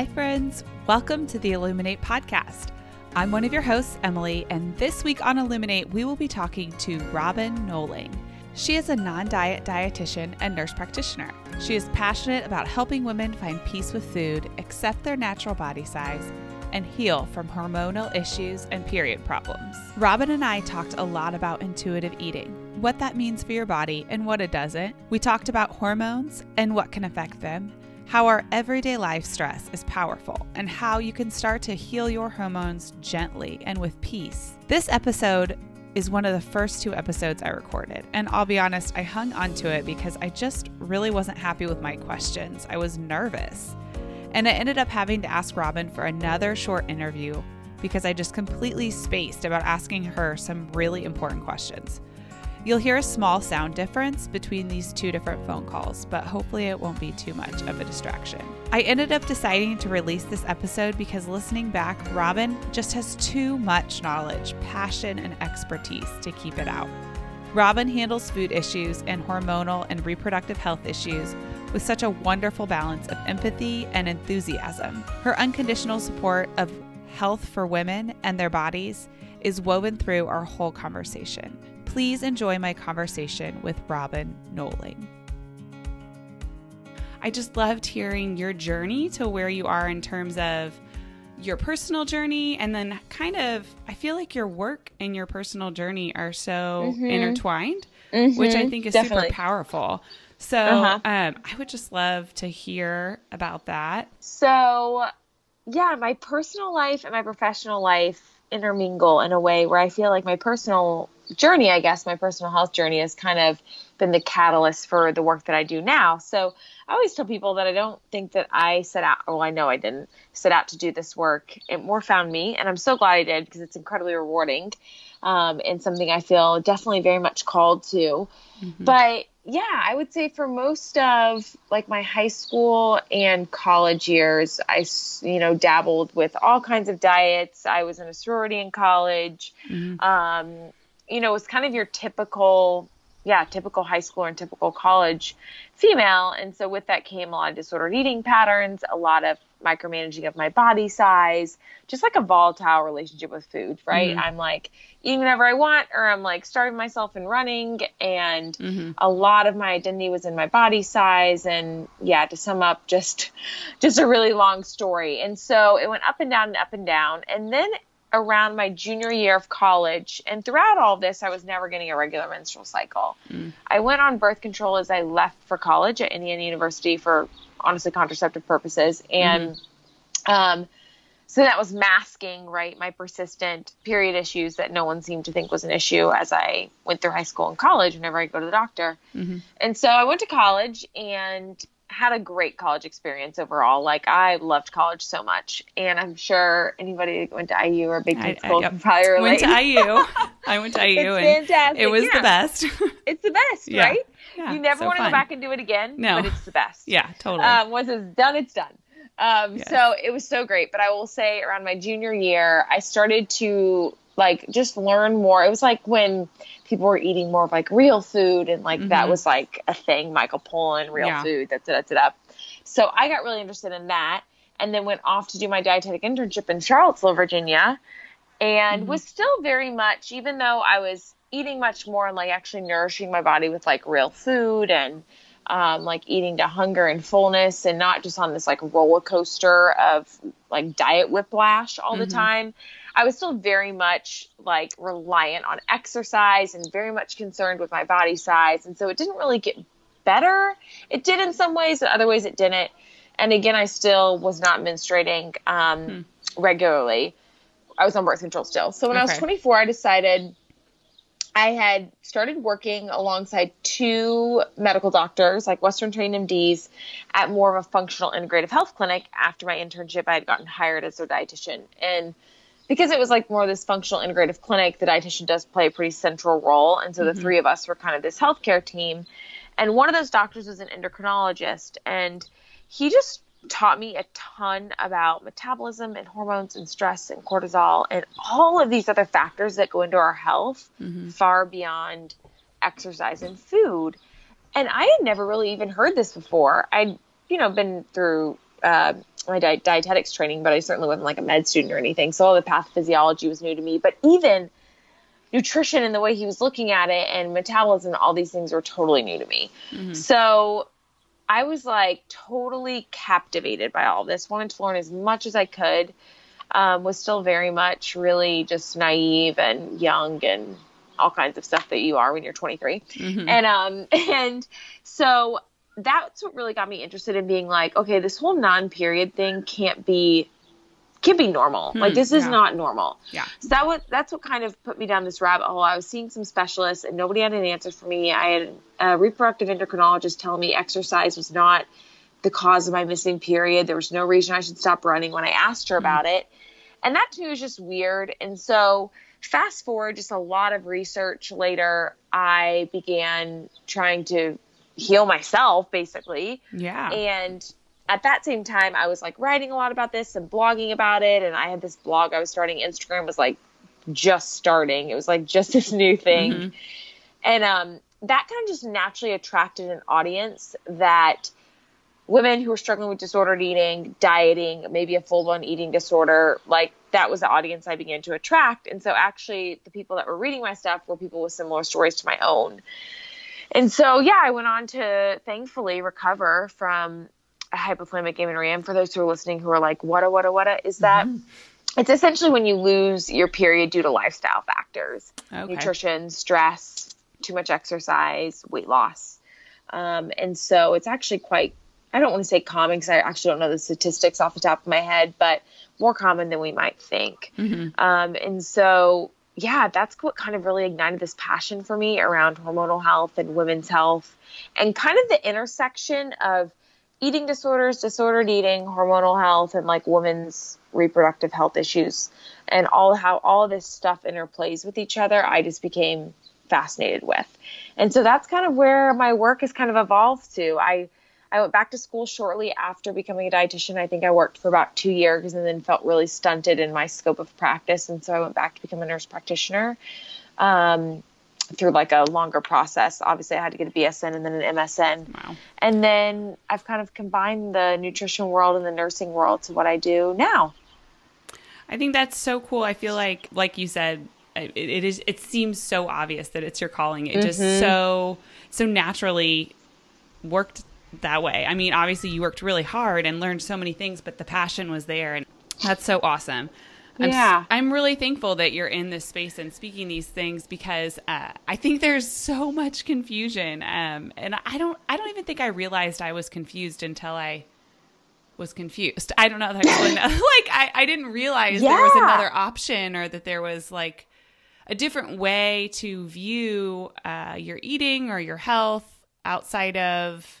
Hi, friends. Welcome to the Illuminate podcast. I'm one of your hosts, Emily, and this week on Illuminate, we will be talking to Robyn Nohling. She is a non diet dietitian and nurse practitioner. She is passionate about helping women find peace with food, accept their natural body size, and heal from hormonal issues and period problems. Robyn and I talked a lot about intuitive eating, what that means for your body and what it doesn't. We talked about hormones and what can affect them, how our everyday life stress is powerful, and how you can start to heal your hormones gently and with peace. This episode is one of the first two episodes I recorded, and I'll be honest, I hung onto it because I just really wasn't happy with my questions. I was nervous. And I ended up having to ask Robyn for another short interview because I just completely spaced about asking her some really important questions. You'll hear a small sound difference between these two different phone calls, but hopefully it won't be too much of a distraction. I ended up deciding to release this episode because listening back, Robyn just has too much knowledge, passion, and expertise to keep it out. Robyn handles food issues and hormonal and reproductive health issues with such a wonderful balance of empathy and enthusiasm. Her unconditional support of health for women and their bodies is woven through our whole conversation. Please enjoy my conversation with Robyn Nohling. I just loved hearing your journey to where you are in terms of your personal journey and then kind of I feel like your work and your personal journey are so Mm-hmm. intertwined, which I think is Definitely. super powerful. So Uh-huh. um, I would just love to hear about that. So, yeah, my personal life and my professional life intermingle in a way where I feel like my personal journey, I guess, my personal health journey has kind of been the catalyst for the work that I do now. So, I always tell people that I don't think that I set out, well, I know I didn't set out to do this work. It more found me, and I'm so glad I did because it's incredibly rewarding um, and something I feel definitely very much called to. But yeah, I would say for most of like my high school and college years, I you know, dabbled with all kinds of diets. I was in a sorority in college. Um, you know, it was kind of your typical, yeah, typical high school and typical college female. And so with that came a lot of disordered eating patterns, a lot of micromanaging of my body size, just like a volatile relationship with food, right? Mm-hmm. I'm like eating whatever I want, or I'm like starving myself and running. And mm-hmm. a lot of my identity was in my body size. And yeah, to sum up, just just a really long story. And so it went up and down and up and down. And then around my junior year of college, and throughout all this, I was never getting a regular menstrual cycle. Mm. I went on birth control as I left for college at Indiana University for honestly contraceptive purposes. And mm-hmm. um, so that was masking, right, my persistent period issues that no one seemed to think was an issue as I went through high school and college whenever I go to the doctor. Mm-hmm. And so I went to college and had a great college experience overall. Like I loved college so much. And I'm sure anybody that went to IU or Big I, Ten school yep. can probably relate. went to IU. I went to IU It's and fantastic, it was yeah. the best. It's the best, Yeah. right? Yeah, you never so want to go back and do it again, No. but it's the best. yeah, totally. Um, once it's done, it's done. Um, Yes. So it was so great. But I will say, around my junior year, I started to like just learn more. It was like when people were eating more of like real food, and like that was like a thing. Michael Pollan, real Mm-hmm. Yeah. food. That's it. That's it up. So I got really interested in that, and then went off to do my dietetic internship in Charlottesville, Virginia, and was still very much, even though I was eating much more and like actually nourishing my body with like real food and um, like eating to hunger and fullness and not just on this like roller coaster of like diet whiplash all the time. I was still very much like reliant on exercise and very much concerned with my body size. And so it didn't really get better. It did in some ways, in other ways it didn't. And again, I still was not menstruating um, regularly. I was on birth control still. So when I was 24, I decided I had started working alongside two medical doctors, like Western trained MDs, at more of a functional integrative health clinic. After my internship, I had gotten hired as a dietitian. And because it was like more of this functional integrative clinic, the dietitian does play a pretty central role. And so mm-hmm. the three of us were kind of this healthcare team. And one of those doctors was an endocrinologist. And he just taught me a ton about metabolism and hormones and stress and cortisol and all of these other factors that go into our health mm-hmm. far beyond exercise and food. And I had never really even heard this before. I'd, you know, been through uh, my di- dietetics training, but I certainly wasn't like a med student or anything. So all the pathophysiology was new to me. But even nutrition and the way he was looking at it and metabolism, all these things were totally new to me. Mm-hmm. So I was like totally captivated by all this. Wanted to learn as much as I could. Um, was still very much really just naive and young and all kinds of stuff that you are when you're 23. Mm-hmm. And um and so that's what really got me interested in being like, okay, this whole non-period thing can't be can't be normal. Hmm, like this is yeah. not normal. Yeah. So that what that's what kind of put me down this rabbit hole. I was seeing some specialists and nobody had an answer for me. I had a reproductive endocrinologist tell me exercise was not the cause of my missing period. There was no reason I should stop running when I asked her hmm. about it. And that to me was just weird. And so fast forward just a lot of research later, I began trying to heal myself basically. Yeah. And at that same time, I was like writing a lot about this and blogging about it. And I had this blog I was starting. Instagram was like just starting. It was like just this new thing. Mm-hmm. And um, that kind of just naturally attracted an audience that women who were struggling with disordered eating, dieting, maybe a full blown eating disorder, like that was the audience I began to attract. And so actually, the people that were reading my stuff were people with similar stories to my own. And so, yeah, I went on to thankfully recover from a hypothalamic amenorrhea. And for those who are listening who are like, what a, what a, what a, is that? Mm-hmm. It's essentially when you lose your period due to lifestyle factors, okay. nutrition, stress, too much exercise, weight loss. Um, and so it's actually quite, I don't want to say common because I actually don't know the statistics off the top of my head, but more common than we might think. Mm-hmm. Um, and so, yeah, that's what kind of really ignited this passion for me around hormonal health and women's health and kind of the intersection of eating disorders, disordered eating, hormonal health, and like women's reproductive health issues, and all how all this stuff interplays with each other, I just became fascinated with. And so that's kind of where my work has kind of evolved to. I I went back to school shortly after becoming a dietitian. I think I worked for about two years and then felt really stunted in my scope of practice. And so I went back to become a nurse practitioner. Um, through like a longer process. Obviously, I had to get a BSN and then an MSN. Wow. And then I've kind of combined the nutrition world and the nursing world to what I do now. I think that's so cool. I feel like, like you said, it, it is. It seems so obvious that it's your calling. It mm-hmm. just so so naturally worked that way. I mean, obviously, you worked really hard and learned so many things, but the passion was there, and that's so awesome. I'm, yeah. I'm really thankful that you're in this space and speaking these things because uh, I think there's so much confusion, um, and I don't I don't even think I realized I was confused until I was confused. I don't know how to explain that. like I, I didn't realize yeah. there was another option or that there was like a different way to view uh, your eating or your health outside of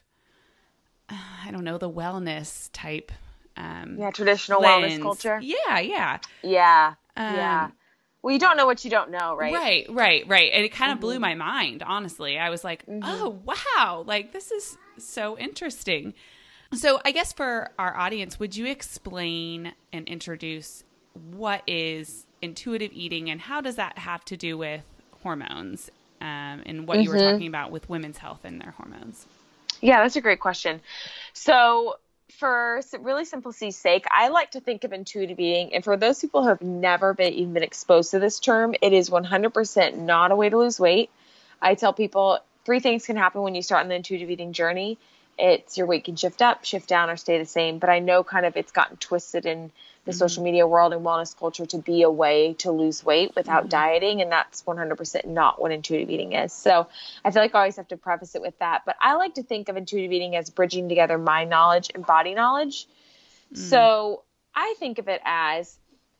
I don't know the wellness type um, yeah traditional lens. wellness culture. Yeah, yeah, yeah, um, yeah. Well, you don't know what you don't know, right? Right, right, right. And it kind of mm-hmm. blew my mind, honestly. I was like, mm-hmm. oh, wow, like this is so interesting. So, I guess for our audience, would you explain and introduce what is intuitive eating and how does that have to do with hormones um, and what mm-hmm. you were mm-hmm. talking about with women's health and their hormones? Yeah, that's a great question. So, for really simplicity's sake, I like to think of intuitive eating. And for those people who have never been even been exposed to this term, it is 100% not a way to lose weight. I tell people three things can happen when you start on the intuitive eating journey it's your weight can shift up, shift down, or stay the same. But I know kind of it's gotten twisted in the mm-hmm. social media world and wellness culture to be a way to lose weight without mm-hmm. dieting, and that's 100% not what intuitive eating is. So I feel like I always have to preface it with that. But I like to think of intuitive eating as bridging together mind knowledge and body knowledge. Mm. So I think of it as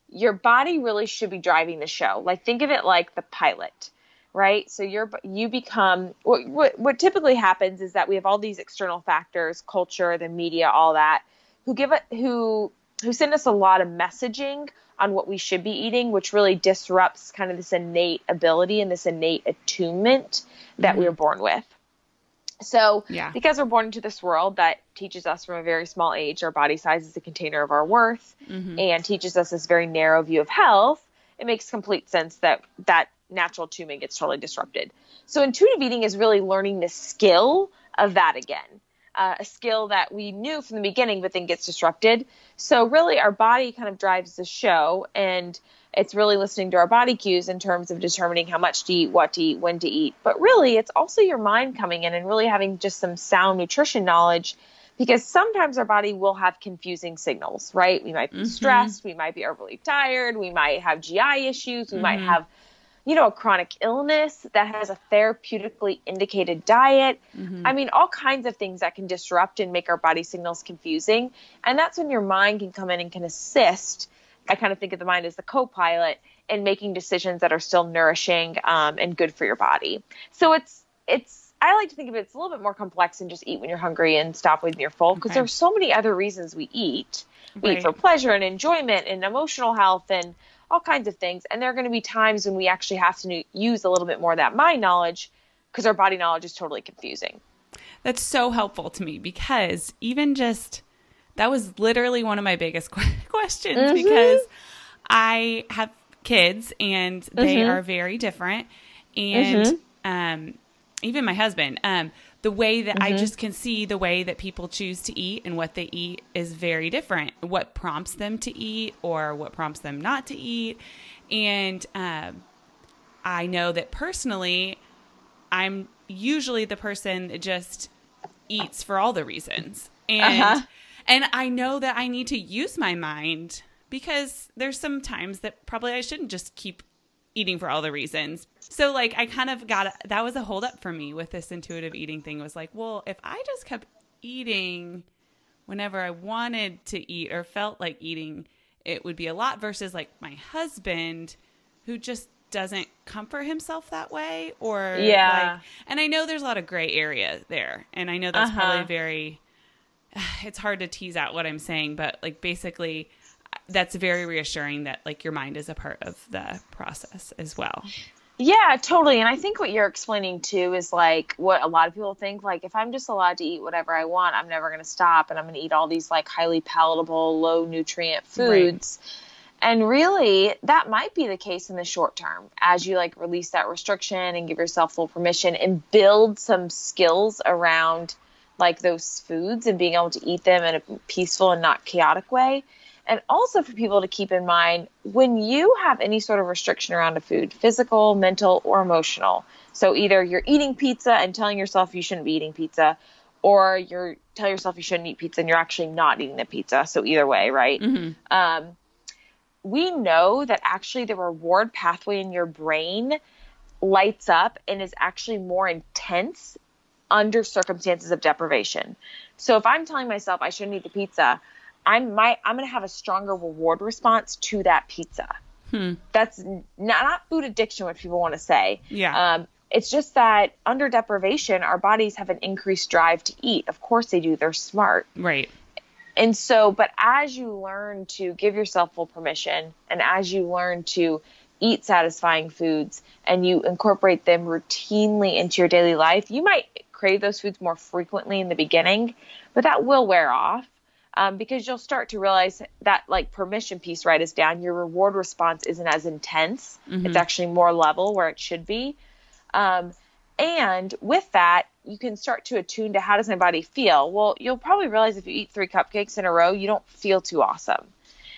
your body really should be driving the show. Like think of it like the pilot right? So you're you become what, what what typically happens is that we have all these external factors, culture, the media, all that, who give it who who send us a lot of messaging on what we should be eating, which really disrupts kind of this innate ability and this innate attunement that mm-hmm. we were born with. So, yeah. because we're born into this world that teaches us from a very small age our body size is a container of our worth mm-hmm. and teaches us this very narrow view of health, it makes complete sense that that natural attunement gets totally disrupted. So, intuitive eating is really learning the skill of that again. Uh, a skill that we knew from the beginning, but then gets disrupted. So, really, our body kind of drives the show, and it's really listening to our body cues in terms of determining how much to eat, what to eat, when to eat. But really, it's also your mind coming in and really having just some sound nutrition knowledge because sometimes our body will have confusing signals, right? We might be mm-hmm. stressed, we might be overly tired, we might have GI issues, we mm-hmm. might have you know, a chronic illness that has a therapeutically indicated diet. Mm-hmm. I mean, all kinds of things that can disrupt and make our body signals confusing. And that's when your mind can come in and can assist I kind of think of the mind as the co-pilot in making decisions that are still nourishing um, and good for your body. So it's it's I like to think of it, it's a little bit more complex than just eat when you're hungry and stop when you're full because okay. there's so many other reasons we eat. We right. eat for pleasure and enjoyment and emotional health and all kinds of things. And there are going to be times when we actually have to use a little bit more of that mind knowledge because our body knowledge is totally confusing. That's so helpful to me because even just that was literally one of my biggest questions mm-hmm. because I have kids and they mm-hmm. are very different. And mm-hmm. um, even my husband, um, the way that I mm-hmm. just can see the way that people choose to eat and what they eat is very different. What prompts them to eat or what prompts them not to eat. And um, I know that personally, I'm usually the person that just eats for all the reasons. And uh-huh. And I know that I need to use my mind because there's some times that probably I shouldn't just keep eating for all the reasons. So like I kind of got that was a hold up for me with this intuitive eating thing was like, well, if I just kept eating whenever I wanted to eat or felt like eating, it would be a lot versus like my husband who just doesn't comfort himself that way or yeah like, and i know there's a lot of gray area there and i know that's uh-huh. probably very it's hard to tease out what I'm saying, but like basically that's very reassuring that like your mind is a part of the process as well. Yeah, totally. And I think what you're explaining too is like what a lot of people think like if I'm just allowed to eat whatever I want, I'm never going to stop and I'm going to eat all these like highly palatable, low nutrient foods. Right. And really, that might be the case in the short term as you like release that restriction and give yourself full permission and build some skills around like those foods and being able to eat them in a peaceful and not chaotic way. And also for people to keep in mind when you have any sort of restriction around a food, physical, mental, or emotional. So either you're eating pizza and telling yourself you shouldn't be eating pizza, or you're telling yourself you shouldn't eat pizza and you're actually not eating the pizza. So either way, right? Mm-hmm. Um, we know that actually the reward pathway in your brain lights up and is actually more intense under circumstances of deprivation. So if I'm telling myself I shouldn't eat the pizza, I might I'm going to have a stronger reward response to that pizza. Hmm. That's not, not food addiction, what people want to say. Yeah. Um, it's just that under deprivation, our bodies have an increased drive to eat. Of course they do. They're smart. Right. And so, but as you learn to give yourself full permission and as you learn to eat satisfying foods and you incorporate them routinely into your daily life, you might crave those foods more frequently in the beginning, but that will wear off. Um, because you'll start to realize that like permission piece right is down your reward response isn't as intense mm-hmm. it's actually more level where it should be um, and with that you can start to attune to how does my body feel well you'll probably realize if you eat three cupcakes in a row you don't feel too awesome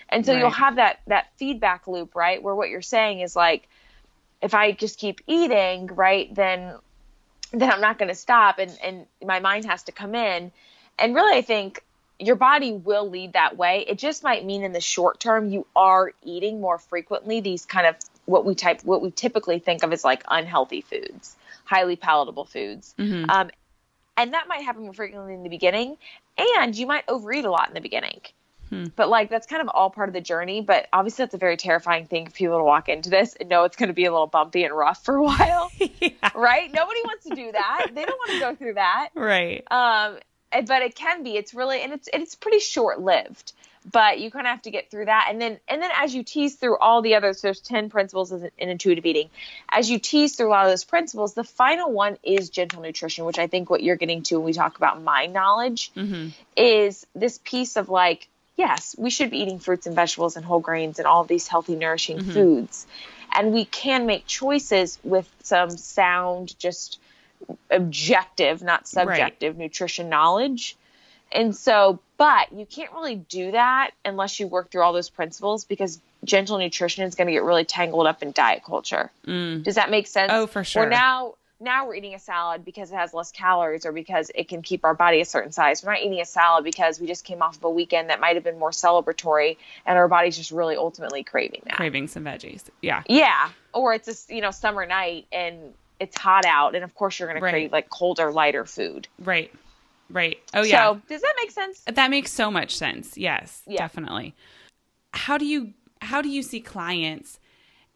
and so right. you'll have that that feedback loop right where what you're saying is like if i just keep eating right then then I'm not going to stop and, and my mind has to come in. And really, I think your body will lead that way. It just might mean in the short term you are eating more frequently these kind of what we type what we typically think of as like unhealthy foods, highly palatable foods. Mm-hmm. Um, and that might happen more frequently in the beginning, and you might overeat a lot in the beginning. But like that's kind of all part of the journey. But obviously, that's a very terrifying thing for people to walk into this and know it's going to be a little bumpy and rough for a while, yeah. right? Nobody wants to do that. They don't want to go through that. Right. Um, but it can be. It's really and it's it's pretty short lived. But you kind of have to get through that, and then and then as you tease through all the others, there's ten principles in in intuitive eating. As you tease through a lot of those principles, the final one is gentle nutrition, which I think what you're getting to when we talk about mind knowledge hmm is this piece of like, yes, we should be eating fruits and vegetables and whole grains and all these healthy, nourishing foods. And we can make choices with some sound, just objective, not subjective nutrition knowledge. And so, but you can't really do that unless you work through all those principles because gentle nutrition is going to get really tangled up in diet culture. Mm. Does that make sense? Oh, for sure. We're now now we're eating a salad because it has less calories or because it can keep our body a certain size. We're not eating a salad because we just came off of a weekend that might have been more celebratory and our body's just really ultimately craving that. Craving some veggies. Yeah. Yeah. Or it's a you know summer night and it's hot out and of course you're going Right. to crave like colder lighter food. Right. Right. Oh yeah. So, does that make sense? That makes so much sense. Yes, Yeah. definitely. How do you how do you see clients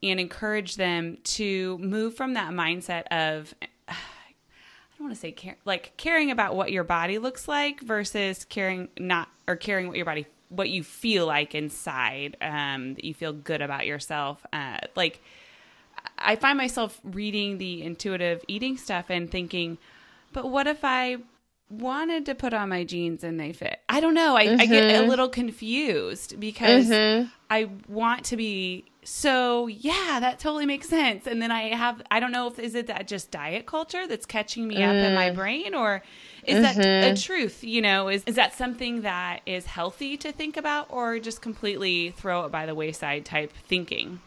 and encourage them to move from that mindset of I don't want to say care, like caring about what your body looks like versus caring not or caring what your body what you feel like inside um that you feel good about yourself uh like I find myself reading the intuitive eating stuff and thinking, but what if I wanted to put on my jeans and they fit? I don't know. I, I get a mm-hmm. little confused because mm-hmm. I want to be so, yeah, that totally makes sense. And then I have, I don't know if, is it that just diet culture that's catching me up in my mm. brain or is that mm-hmm. a truth? You know, is, is that something that is healthy to think about or just completely throw it by the wayside type thinking?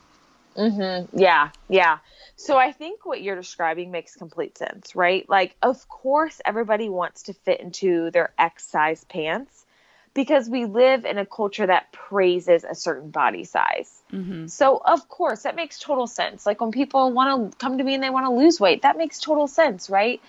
Mm-hmm. Yeah, yeah. So I think what you're describing makes complete sense, right? Like, of course, everybody wants to fit into their X size pants because we live in a culture that praises a certain body size. Mm-hmm. So, of course, that makes total sense. Like, when people want to come to me and they want to lose weight, that makes total sense, right?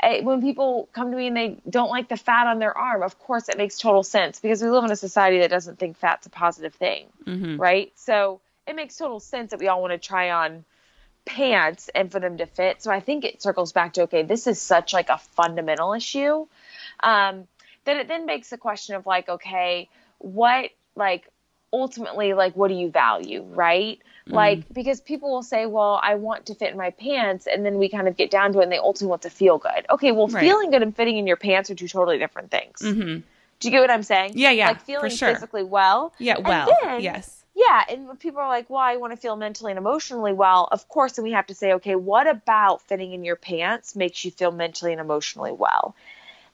Eh, When people come to me and they don't like the fat on their arm, of course, it makes total sense because we live in a society that doesn't think fat's a positive thing, mm-hmm. right? So, it makes total sense that we all want to try on pants and for them to fit. So I think it circles back to okay, this is such like a fundamental issue. Um, that it then makes the question of like, okay, what like ultimately like what do you value, right? Like because people will say, well, I want to fit in my pants, and then we kind of get down to it, and they ultimately want to feel good. Okay, well, Right. feeling good and fitting in your pants are two totally different things. Mm-hmm. Do you get what I'm saying? Yeah, yeah, Like for feeling sure. physically well. Yeah, And well, then- yes. Yeah, and people are like, "Well, I want to feel mentally and emotionally well." Of course, and we have to say, "Okay, what about fitting in your pants makes you feel mentally and emotionally well?"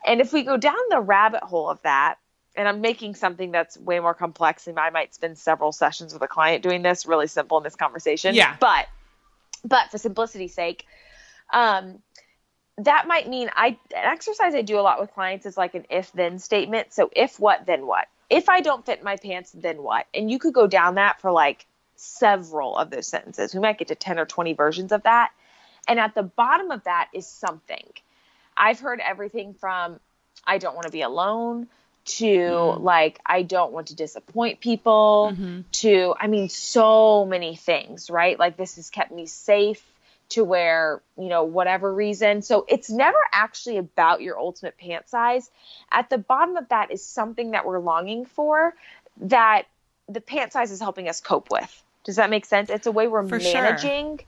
And if we go down the rabbit hole of that, and I'm making something that's way more complex, and I might spend several sessions with a client doing this, really simple in this conversation. Yeah. But, but for simplicity's sake, um, that might mean I an exercise I do a lot with clients is like an if then statement. So if what then what? If I don't fit my pants then what? And you could go down that for like several of those sentences. We might get to 10 or 20 versions of that. And at the bottom of that is something. I've heard everything from I don't want to be alone to mm-hmm. like I don't want to disappoint people mm-hmm. to I mean so many things, right? Like this has kept me safe to where, you know, whatever reason. So it's never actually about your ultimate pant size. At the bottom of that is something that we're longing for that the pant size is helping us cope with. Does that make sense? It's a way we're For sure. managing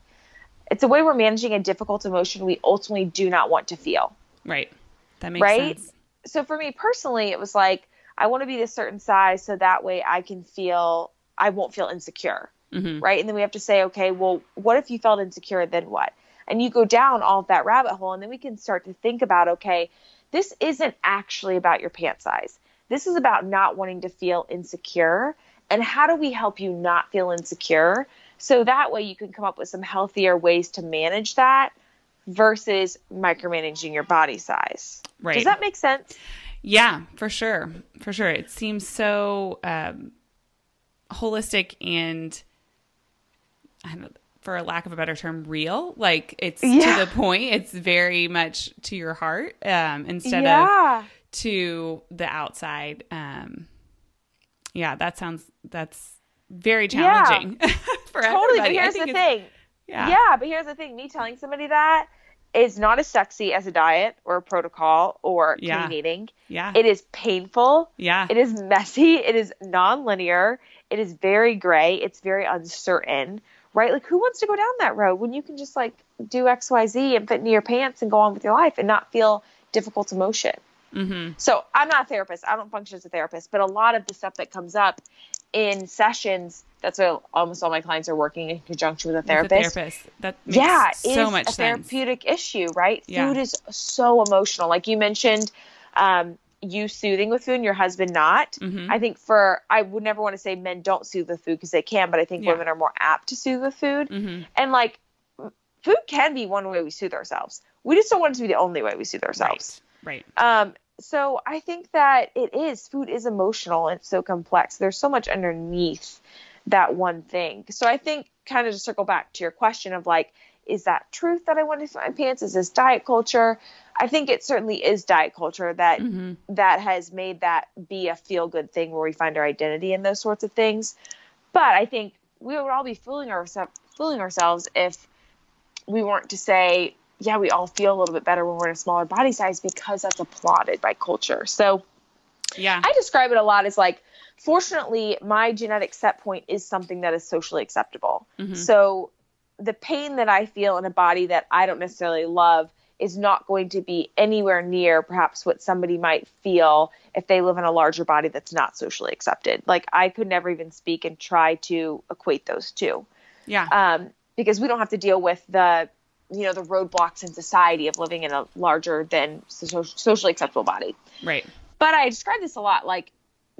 it's a way we're managing a difficult emotion we ultimately do not want to feel. Right. That makes Right? sense. So for me personally, it was like I want to be this certain size so that way I can feel I won't feel insecure. Mm-hmm. Right? And then we have to say, okay, well, what if you felt insecure then what? And you go down all of that rabbit hole and then we can start to think about, okay, this isn't actually about your pant size. This is about not wanting to feel insecure. And how do we help you not feel insecure? So that way you can come up with some healthier ways to manage that versus micromanaging your body size. Right. Does that make sense? Yeah, for sure. For sure. It seems so um, holistic and, for a lack of a better term, real. Like it's Yeah. to the point. It's very much to your heart um, instead of to the outside. Um, Yeah, that sounds that's very challenging yeah, for totally. Everybody. But here's the thing. Yeah. yeah, but here's the thing. Me telling somebody that is not as sexy as a diet or a protocol or yeah. clean eating. Yeah. It is painful. Yeah. It is messy. It is non-linear. It is very gray. It's very uncertain. Right? Like who wants to go down that road when you can just like do XYZ and fit into your pants and go on with your life and not feel difficult emotion? Mm-hmm. So I'm not a therapist. I don't function as a therapist, but a lot of the stuff that comes up in sessions that's what almost all my clients are working in conjunction with a therapist. With a therapist. That yeah, so much a sense. therapeutic issue, right? Yeah. Food is so emotional. Like you mentioned, um, you soothing with food and your husband not. Mm-hmm. I think for I would never want to say men don't soothe with food because they can, but I think Yeah. women are more apt to soothe with food. Mhm. And like food can be one way we soothe ourselves. We just don't want it to be the only way we soothe ourselves. Right. Um, so I think that it is food is emotional and it's so complex. There's so much underneath that one thing. So I think kind of to circle back to your question of like, is that truth that I want to fit my pants? Is this diet culture? I think it certainly is diet culture that Mhm. that has made that be a feel good thing where we find our identity in those sorts of things. But I think we would all be fooling ourselves fooling ourselves if we weren't to say, yeah, we all feel a little bit better when we're in a smaller body size because that's applauded by culture. So Yeah. I describe it a lot as like, fortunately, my genetic set point is something that is socially acceptable. Mhm. So the pain that I feel in a body that I don't necessarily love is not going to be anywhere near perhaps what somebody might feel if they live in a larger body that's not socially accepted. Like I could never even speak and try to equate those two yeah. um, because we don't have to deal with the you know the roadblocks in society of living in a larger than so- socially acceptable body right. but i describe this a lot like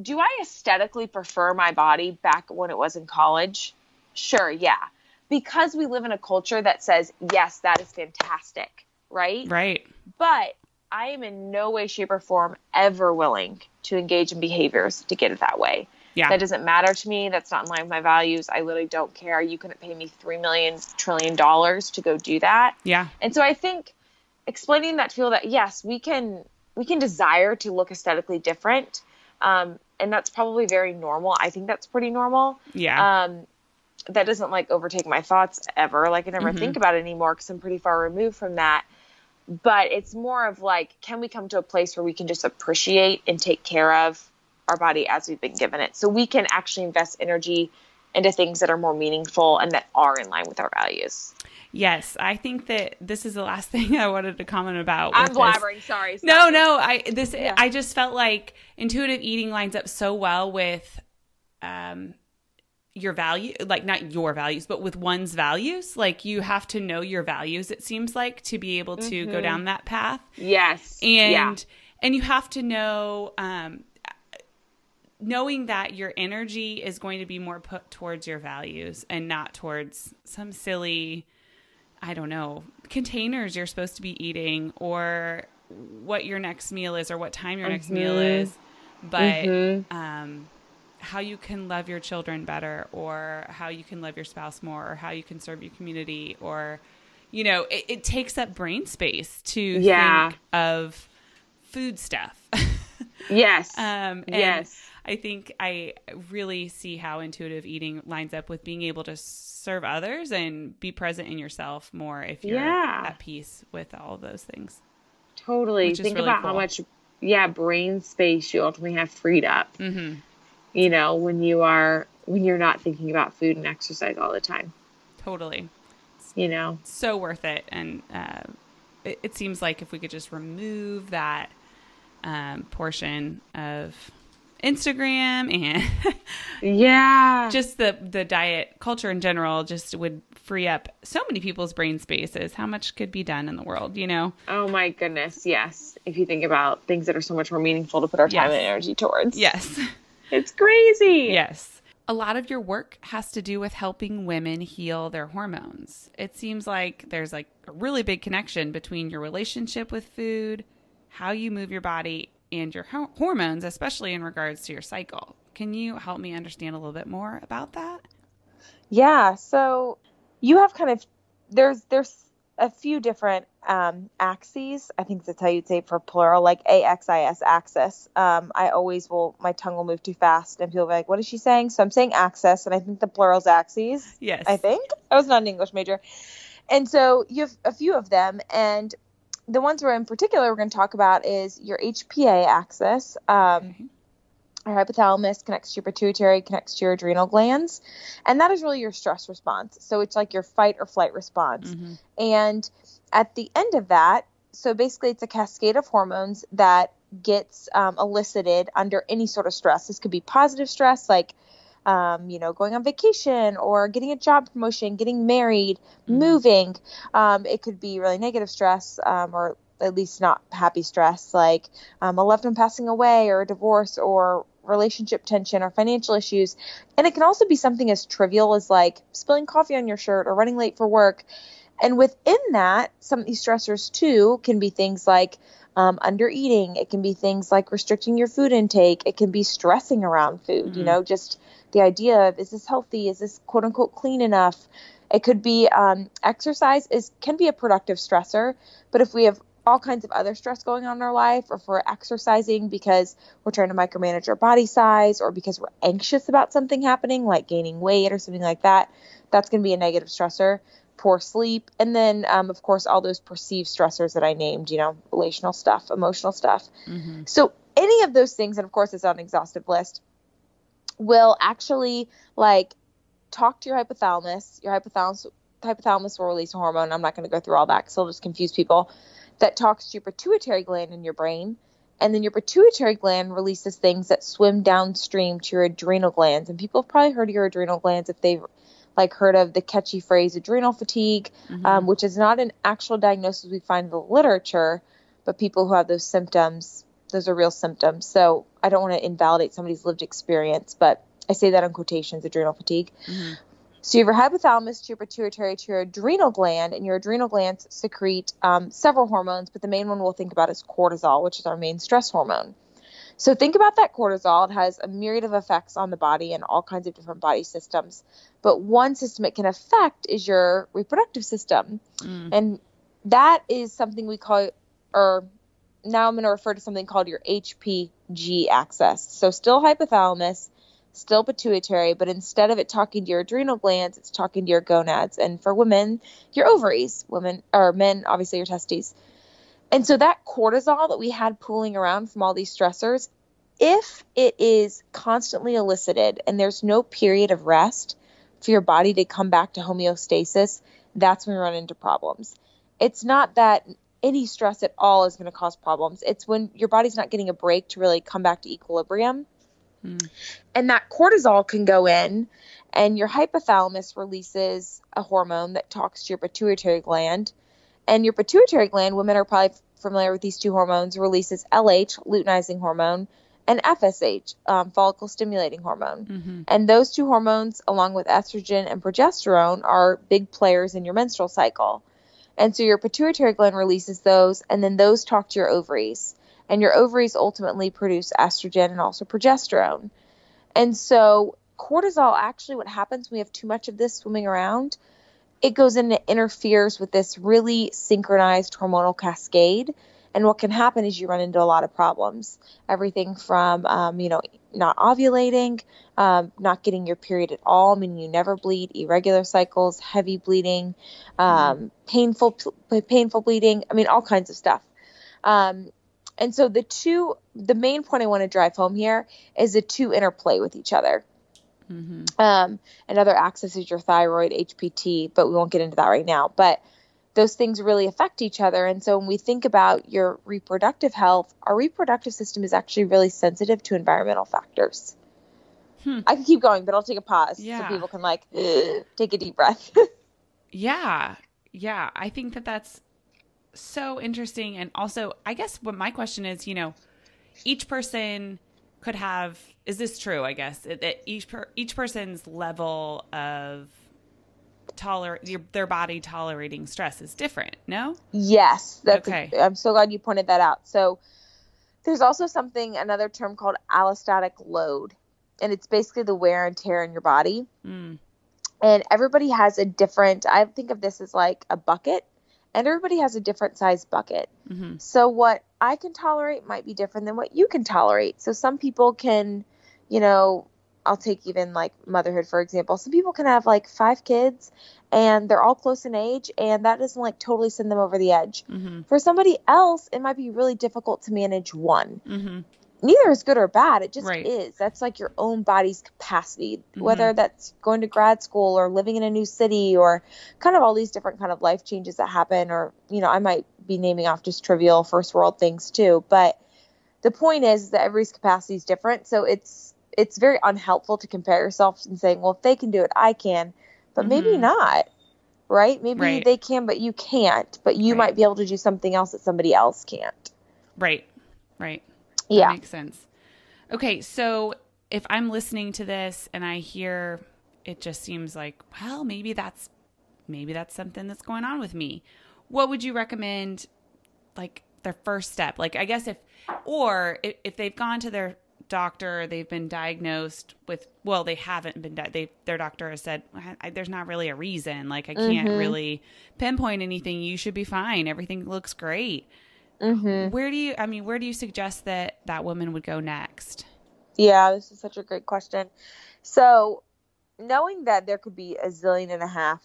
do i aesthetically prefer my body back when it was in college sure yeah because we live in a culture that says yes that is fantastic right Right. but i am in no way shape or form ever willing to engage in behaviors to get it that way Yeah. that doesn't matter to me. That's not in line with my values. I literally don't care. You couldn't pay me three million trillion dollars to go do that. yeah. And so I think explaining that to people that yes, we can we can desire to look aesthetically different, um, and that's probably very normal. I think that's pretty normal. Yeah. Um, that doesn't like overtake my thoughts ever. Like I never Mhm. think about it anymore because I'm pretty far removed from that. But it's more of like, can we come to a place where we can just appreciate and take care of our body as we've been given it, so we can actually invest energy into things that are more meaningful and that are in line with our values. yes. I think that this is the last thing I wanted to comment about. I'm blabbering. Sorry. No, no. I this Yeah. I just felt like intuitive eating lines up so well with um your value like not your values but with one's values like you have to know your values it seems like to be able to go Mhm. down that path Yes. and yeah. and you have to know um knowing that your energy is going to be more put towards your values and not towards some silly i don't know containers you're supposed to be eating or what your next meal is or what time your next meal Mhm. is but Mhm. um how you can love your children better or how you can love your spouse more or how you can serve your community or you know it, it takes up brain space to Yeah. think of food stuff Yes. um and yes. i think i really see how intuitive eating lines up with being able to serve others and be present in yourself more if you're Yeah. at peace with all of those things Totally. Think really about how much, yeah, brain space you ultimately have freed up. mm-hmm. You know, when you are when you're not thinking about food and exercise all the time. totally You know. so worth it and uh, it, it seems like if we could just remove that um, portion of instagram and Yeah. just the the diet culture in general just would free up so many people's brain spaces how much could be done in the world you know oh my goodness. Yes. If you think about things that are so much more meaningful to put our time Yes. and energy towards. yes It's crazy. yes a lot of your work has to do with helping women heal their hormones it seems like there's like a really big connection between your relationship with food how you move your body and your ho- hormones especially in regards to your cycle can you help me understand a little bit more about that Yeah. So you have kind of there's there's a few different um, axes. I think that's how you'd say it for plural, like A X I S axis. Um, I always will, my tongue will move too fast, and people will be like, "What is she saying?" So I'm saying axis, and I think the plural's axes. Yes. I think I was not an English major, and so you have a few of them, and the ones we're in particular we're going to talk about is your HPA axis. Um, Okay. Your hypothalamus connects to your pituitary, connects to your adrenal glands, and that is really your stress response. So it's like your fight or flight response. Mhm. And at the end of that, so basically it's a cascade of hormones that gets um, elicited under any sort of stress. This could be positive stress, like um, you know, going on vacation or getting a job promotion, getting married, Mhm. moving. Um, it could be really negative stress, um, or at least not happy stress, like um, a loved one passing away, or a divorce, or relationship tension, or financial issues. And it can also be something as trivial as like spilling coffee on your shirt or running late for work. And within that, some of these stressors too can be things like um, under eating. It can be things like restricting your food intake. It can be stressing around food, you Mhm. know, just the idea of is this healthy? Is this quote unquote clean enough? It could be um, exercise is can be a productive stressor, but if we have all kinds of other stress going on in our life, or if we're exercising because we're trying to micromanage our body size, or because we're anxious about something happening, like gaining weight or something like that, that's going to be a negative stressor. Poor sleep, and then um, of course all those perceived stressors that I named, you know, relational stuff, emotional stuff. Mhm. So any of those things, and of course it's on an exhaustive list, will actually like talk to your hypothalamus. Your hypothalamus hypothalamus will release a hormone. I'm not going to go through all that because it'll just confuse people. That talks to your pituitary gland in your brain, and then your pituitary gland releases things that swim downstream to your adrenal glands. And people have probably heard of your adrenal glands if they've like heard of the catchy phrase adrenal fatigue, Mhm. um, which is not an actual diagnosis we find in the literature, but people who have those symptoms, those are real symptoms. So I don't want to invalidate somebody's lived experience, but I say that in quotations, adrenal fatigue. Mhm. So you have your hypothalamus to your pituitary to your adrenal gland, and your adrenal glands secrete um, several hormones, but the main one we'll think about is cortisol, which is our main stress hormone. So think about that cortisol. It has a myriad of effects on the body and all kinds of different body systems. But one system it can affect is your reproductive system. Mm. And that is something we call, or now I'm going to refer to something called your HPG axis. So still hypothalamus, still pituitary, but instead of it talking to your adrenal glands, it's talking to your gonads. And for women, your ovaries. Women or men, obviously your testes. And so that cortisol that we had pooling around from all these stressors, if it is constantly elicited and there's no period of rest for your body to come back to homeostasis, that's when we run into problems. It's not that any stress at all is going to cause problems. It's when your body's not getting a break to really come back to equilibrium. Mm. And that cortisol can go in, and your hypothalamus releases a hormone that talks to your pituitary gland. And your pituitary gland, women are probably familiar with these two hormones, releases LH, luteinizing hormone, and FSH, um, follicle stimulating hormone. Mhm. And those two hormones, along with estrogen and progesterone, are big players in your menstrual cycle. And so your pituitary gland releases those, and then those talk to your ovaries. And your ovaries ultimately produce estrogen and also progesterone. And so cortisol actually, what happens when we have too much of this swimming around, it goes in and it interferes with this really synchronized hormonal cascade. And what can happen is you run into a lot of problems. Everything from, um, you know, not ovulating, um, not getting your period at all, meaning you never bleed, irregular cycles, heavy bleeding, um, painful, painful bleeding. I mean, all kinds of stuff. Um, and so the two, the main point I want to drive home here is the two interplay with each other. Mhm. Um, another axis is your thyroid, HPT, but we won't get into that right now. But those things really affect each other. And so when we think about your reproductive health, our reproductive system is actually really sensitive to environmental factors. Hmm. I can keep going, but I'll take a pause Yeah. so people can like take a deep breath. Yeah. Yeah. I think that that's so interesting. And also, I guess what my question is, you know, each person could have, is this true? I guess that each, per, each person's level of tolerate their body tolerating stress is different. No? Yes, that's Okay. I'm so glad you pointed that out. So there's also something another term called allostatic load, and it's basically the wear and tear in your body. Mm. And everybody has a different. I think of this as like a bucket, and everybody has a different size bucket. Mm-hmm. So what I can tolerate might be different than what you can tolerate. So some people can, you know, I'll take even like motherhood for example. Some people can have like five kids and they're all close in age and that doesn't like totally send them over the edge. Mm-hmm. For somebody else, it might be really difficult to manage one. Mm-hmm. Neither is good or bad. It just Right. is. That's like your own body's capacity, Mhm. whether that's going to grad school or living in a new city or kind of all these different kind of life changes that happen. Or, you know, I might be naming off just trivial first world things too. But the point is that everybody's capacity is different. So it's, it's very unhelpful to compare yourself and saying, well, if they can do it, I can, but maybe Mhm. not. Right? Maybe Right. they can, but you can't. But you Right. might be able to do something else that somebody else can't. Right. Right. That Yeah. makes sense. Okay, so if I'm listening to this and I hear it just seems like, well, maybe that's maybe that's something that's going on with me. What would you recommend like their first step? Like I guess if or if, if they've gone to their doctor, they've been diagnosed with well, they haven't been di- they their doctor has said I, there's not really a reason. Like I can't Mhm. really pinpoint anything. You should be fine. Everything looks great. Mm-hmm. Where do you? I mean, where do you suggest that that woman would go next? Yeah, this is such a great question. So, knowing that there could be a zillion and a half,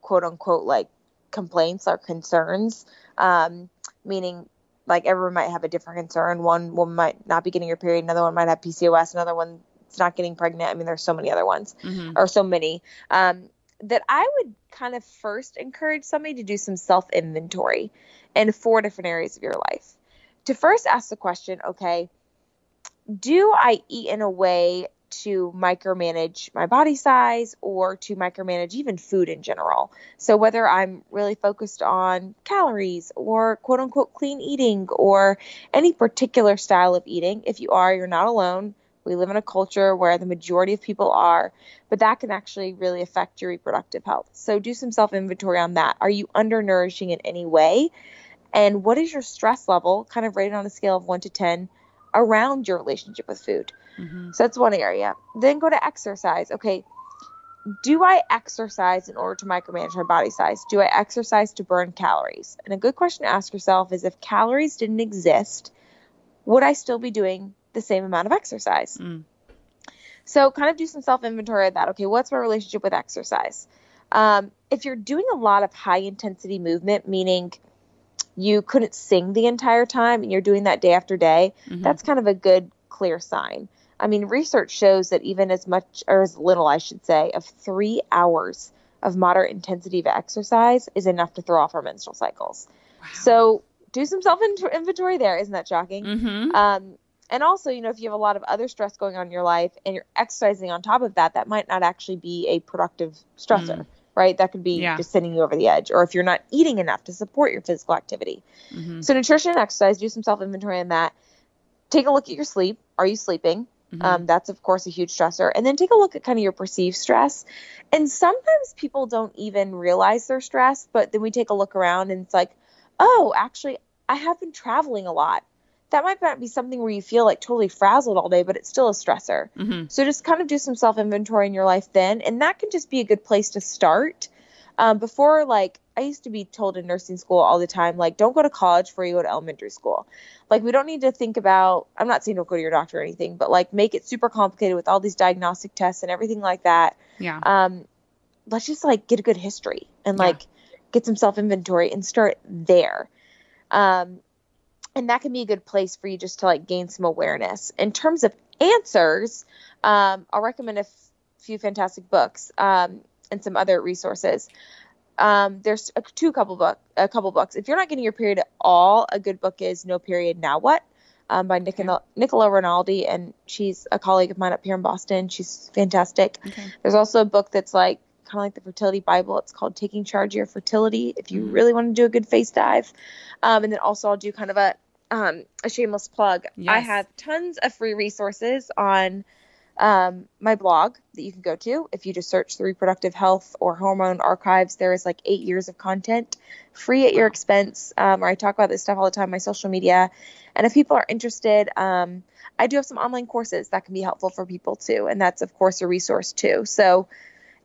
quote unquote, like complaints or concerns, um, meaning like everyone might have a different concern. One woman might not be getting her period, another one might have PCOS, another one's not getting pregnant. I mean, there's so many other ones, Mm-hmm. or so many. Um, that I would kind of first encourage somebody to do some self inventory in four different areas of your life. To first ask the question, okay, do I eat in a way to micromanage my body size or to micromanage even food in general? So, whether I'm really focused on calories or quote unquote clean eating or any particular style of eating, if you are, you're not alone. We live in a culture where the majority of people are, but that can actually really affect your reproductive health. So, do some self inventory on that. Are you undernourishing in any way? And what is your stress level, kind of rated on a scale of one to 10, around your relationship with food? Mm-hmm. So that's one area. Then go to exercise. Okay, do I exercise in order to micromanage my body size? Do I exercise to burn calories? And a good question to ask yourself is if calories didn't exist, would I still be doing the same amount of exercise? Mm. So kind of do some self inventory of that. Okay, what's my relationship with exercise? Um, if you're doing a lot of high intensity movement, meaning you couldn't sing the entire time and you're doing that day after day, Mhm. that's kind of a good clear sign. I mean, research shows that even as much or as little, I should say, of three hours of moderate intensity of exercise is enough to throw off our menstrual cycles. Wow. So do some self inventory there. Isn't that shocking? Mhm. Um, and also, you know, if you have a lot of other stress going on in your life and you're exercising on top of that, that might not actually be a productive stressor, Mm. right? That could be Yeah. just sending you over the edge. Or if you're not eating enough to support your physical activity. Mhm. So, nutrition and exercise, do some self inventory on that. Take a look at your sleep. Are you sleeping? Mhm. Um, that's, of course, a huge stressor. And then take a look at kind of your perceived stress. And sometimes people don't even realize they're stressed, but then we take a look around and it's like, oh, actually, I have been traveling a lot. That might not be something where you feel like totally frazzled all day, but it's still a stressor. Mhm. So just kind of do some self inventory in your life then, and that can just be a good place to start. Um, before, like, I used to be told in nursing school all the time, like, don't go to college before you go to elementary school. Like, we don't need to think about, I'm not saying don't go to your doctor or anything, but like, make it super complicated with all these diagnostic tests and everything like that. Yeah. Um, let's just like get a good history and Yeah. like get some self inventory and start there. Um, and that can be a good place for you just to like gain some awareness. In terms of answers, um, I'll recommend a f- few fantastic books um, and some other resources. Um, there's a, two couple book a couple books. If you're not getting your period at all, a good book is No Period Now What um, by Nicola, Nicola Rinaldi, and she's a colleague of mine up here in Boston. She's fantastic. Okay. There's also a book that's like kind of like the fertility Bible. It's called Taking Charge of Your Fertility. If you Mhm. really want to do a good face dive, um, and then also I'll do kind of a um, a shameless plug. I have tons of free resources on um, my blog that you can go to. If you just search the reproductive health or hormone archives, there is like eight years of content free at your expense. Um, where I talk about this stuff all the time my social media. And if people are interested, um, I do have some online courses that can be helpful for people too. And that's, of course, a resource too. So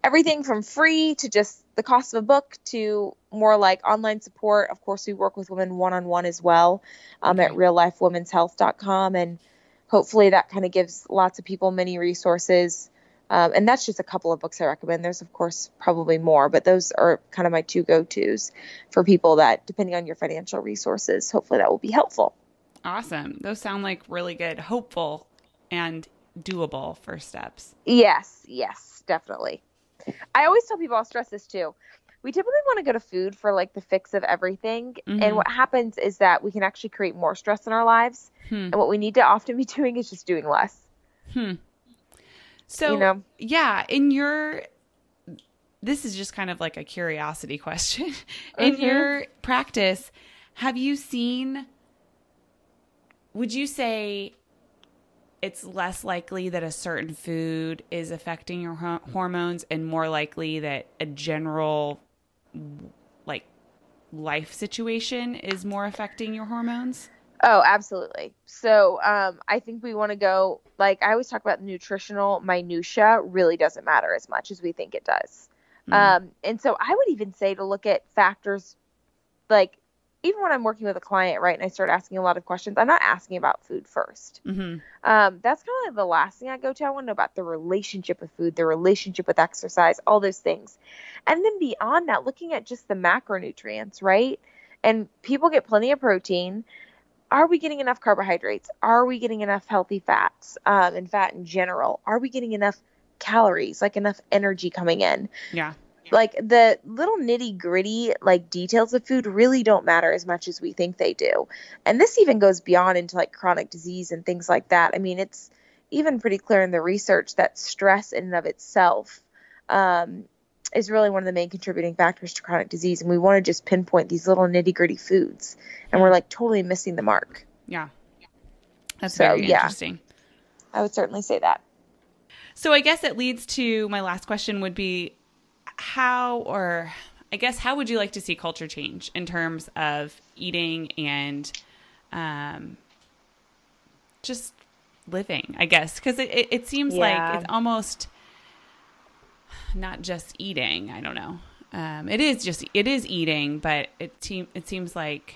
everything from free to just the cost of a book to more like online support. Of course, we work with women one on one as well um, at reallifewomenshealth.com. And hopefully that kind of gives lots of people many resources. Um, and that's just a couple of books I recommend. There's, of course, probably more, but those are kind of my two go tos for people that, depending on your financial resources, hopefully that will be helpful. Awesome. Those sound like really good, hopeful, and doable first steps. Yes, yes, definitely. I always tell people, I'll stress this too. We typically want to go to food for like the fix of everything. Mm-hmm. And what happens is that we can actually create more stress in our lives. Hmm. And what we need to often be doing is just doing less. Hmm. So, you know? yeah, in your, this is just kind of like a curiosity question. in mm-hmm. your practice, have you seen, would you say it's less likely that a certain food is affecting your hormones and more likely that a general like life situation is more affecting your hormones? Oh, absolutely. So, um, I think we want to go like I always talk about nutritional minutia really doesn't matter as much as we think it does. Mm-hmm. Um, and so I would even say to look at factors like even when I'm working with a client, right, and I start asking a lot of questions, I'm not asking about food 1st mm-hmm. um, that's kind of like the last thing I go to. I want to know about the relationship with food, the relationship with exercise, all those things. And then beyond that, looking at just the macronutrients, right? And people get plenty of protein. Are we getting enough carbohydrates? Are we getting enough healthy fats um, and fat in general? Are we getting enough calories, like enough energy coming in? Yeah like the little nitty gritty like details of food really don't matter as much as we think they do. And this even goes beyond into like chronic disease and things like that. I mean it's even pretty clear in the research that stress in and of itself um, is really one of the main contributing factors to chronic disease. And we want to just pinpoint these little nitty gritty foods. And we're like totally missing the mark. Yeah. That's so, very interesting. Yeah, i would certainly say that. So i guess it leads to my last question would be how or I guess how would you like to see culture change in terms of eating and um, just living? I guess because it, it, it, seems yeah. like it's almost not just eating. I don't know. Um, it is just it is eating, but it te- it seems like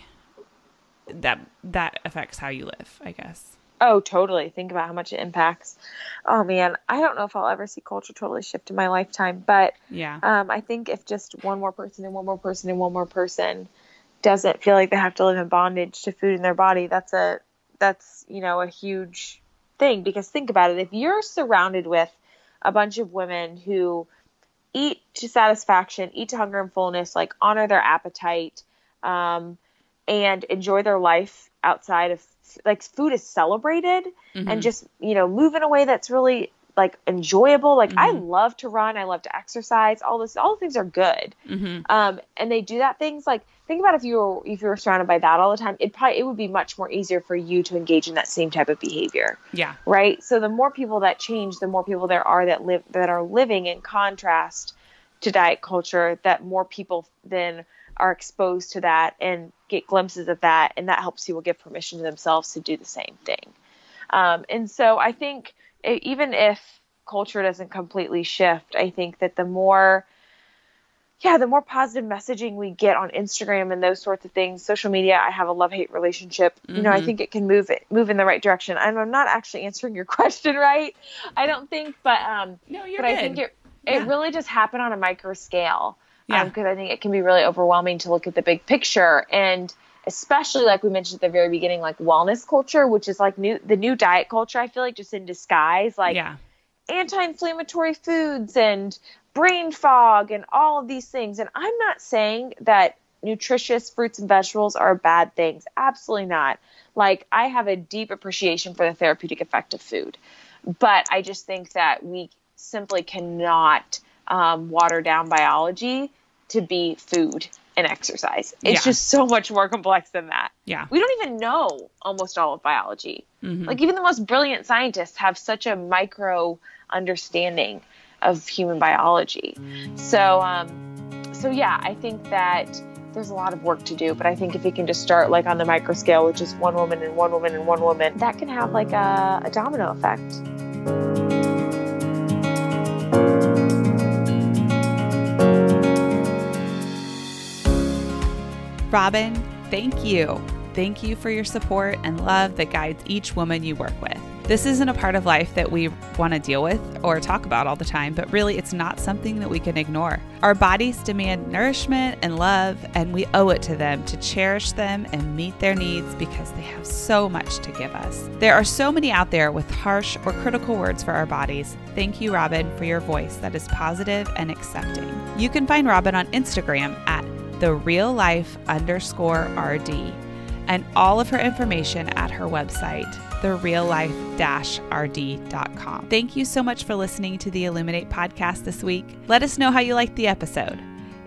that that affects how you live. I guess. Oh, totally. Think about how much it impacts. Oh man, I don't know if I'll ever see culture totally shift in my lifetime, but yeah, um, I think if just one more person and one more person and one more person doesn't feel like they have to live in bondage to food in their body, that's a that's you know a huge thing. Because think about it, if you're surrounded with a bunch of women who eat to satisfaction, eat to hunger and fullness, like honor their appetite, um, and enjoy their life outside of like food is celebrated mm-hmm. and just you know move in a way that's really like enjoyable. Like mm-hmm. i love to run. I love to exercise. All this all the things are good. Mm-hmm. um, and they do that things like think about if you were if you were surrounded by that all the time it probably it would be much more easier for you to engage in that same type of behavior. Yeah. Right? So the more people that change the more people there are that live that are living in contrast to diet culture that more people then are exposed to that and get glimpses of that, and that helps people give permission to themselves to do the same thing. Um, and so I think even if culture doesn't completely shift, I think that the more yeah, the more positive messaging we get on Instagram and those sorts of things, social media, I have a love hate relationship. Mm-hmm. You know, I mm-hmm. think it can move it move in the right direction. And I'm not actually answering your question right. I don't think, but um, no, you're but good. I think it it yeah. really just happened on a micro scale. Yeah. Because um, I think it can be really overwhelming to look at the big picture and especially like we mentioned at the very beginning, like wellness culture, which is like new the new diet culture. I feel like just in disguise, like yeah. anti-inflammatory foods and brain fog and all of these things. And I'm not saying that nutritious fruits and vegetables are bad things. Absolutely not. Like I have a deep appreciation for the therapeutic effect of food, but I just think that we simply cannot um, water down biology to be food and exercise. It's yeah. just so much more complex than that. Yeah. We don't even know almost all of biology. Mm-hmm. Like even the most brilliant scientists have such a micro understanding of human biology. So um so yeah, I think that there's a lot of work to do, but I think if we can just start like on the micro scale with just one woman and one woman and one woman, that can have like a, a domino effect. Robyn, thank you. Thank you for your support and love that guides each woman you work with. This isn't a part of life that we want to deal with or talk about all the time, but really it's not something that we can ignore. Our bodies demand nourishment and love, and we owe it to them to cherish them and meet their needs because they have so much to give us. There are so many out there with harsh or critical words for our bodies. Thank you, Robyn, for your voice that is positive and accepting. You can find Robyn on Instagram at the real life underscore RD and all of her information at her website, thereallife-rd.com. Thank you so much for listening to the Illuminate podcast this week. Let us know how you liked the episode.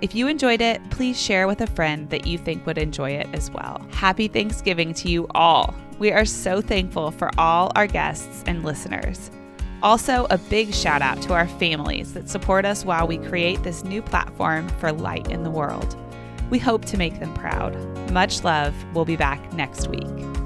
If you enjoyed it, please share with a friend that you think would enjoy it as well. Happy Thanksgiving to you all. We are so thankful for all our guests and listeners. Also, a big shout out to our families that support us while we create this new platform for light in the world. We hope to make them proud. Much love. We'll be back next week.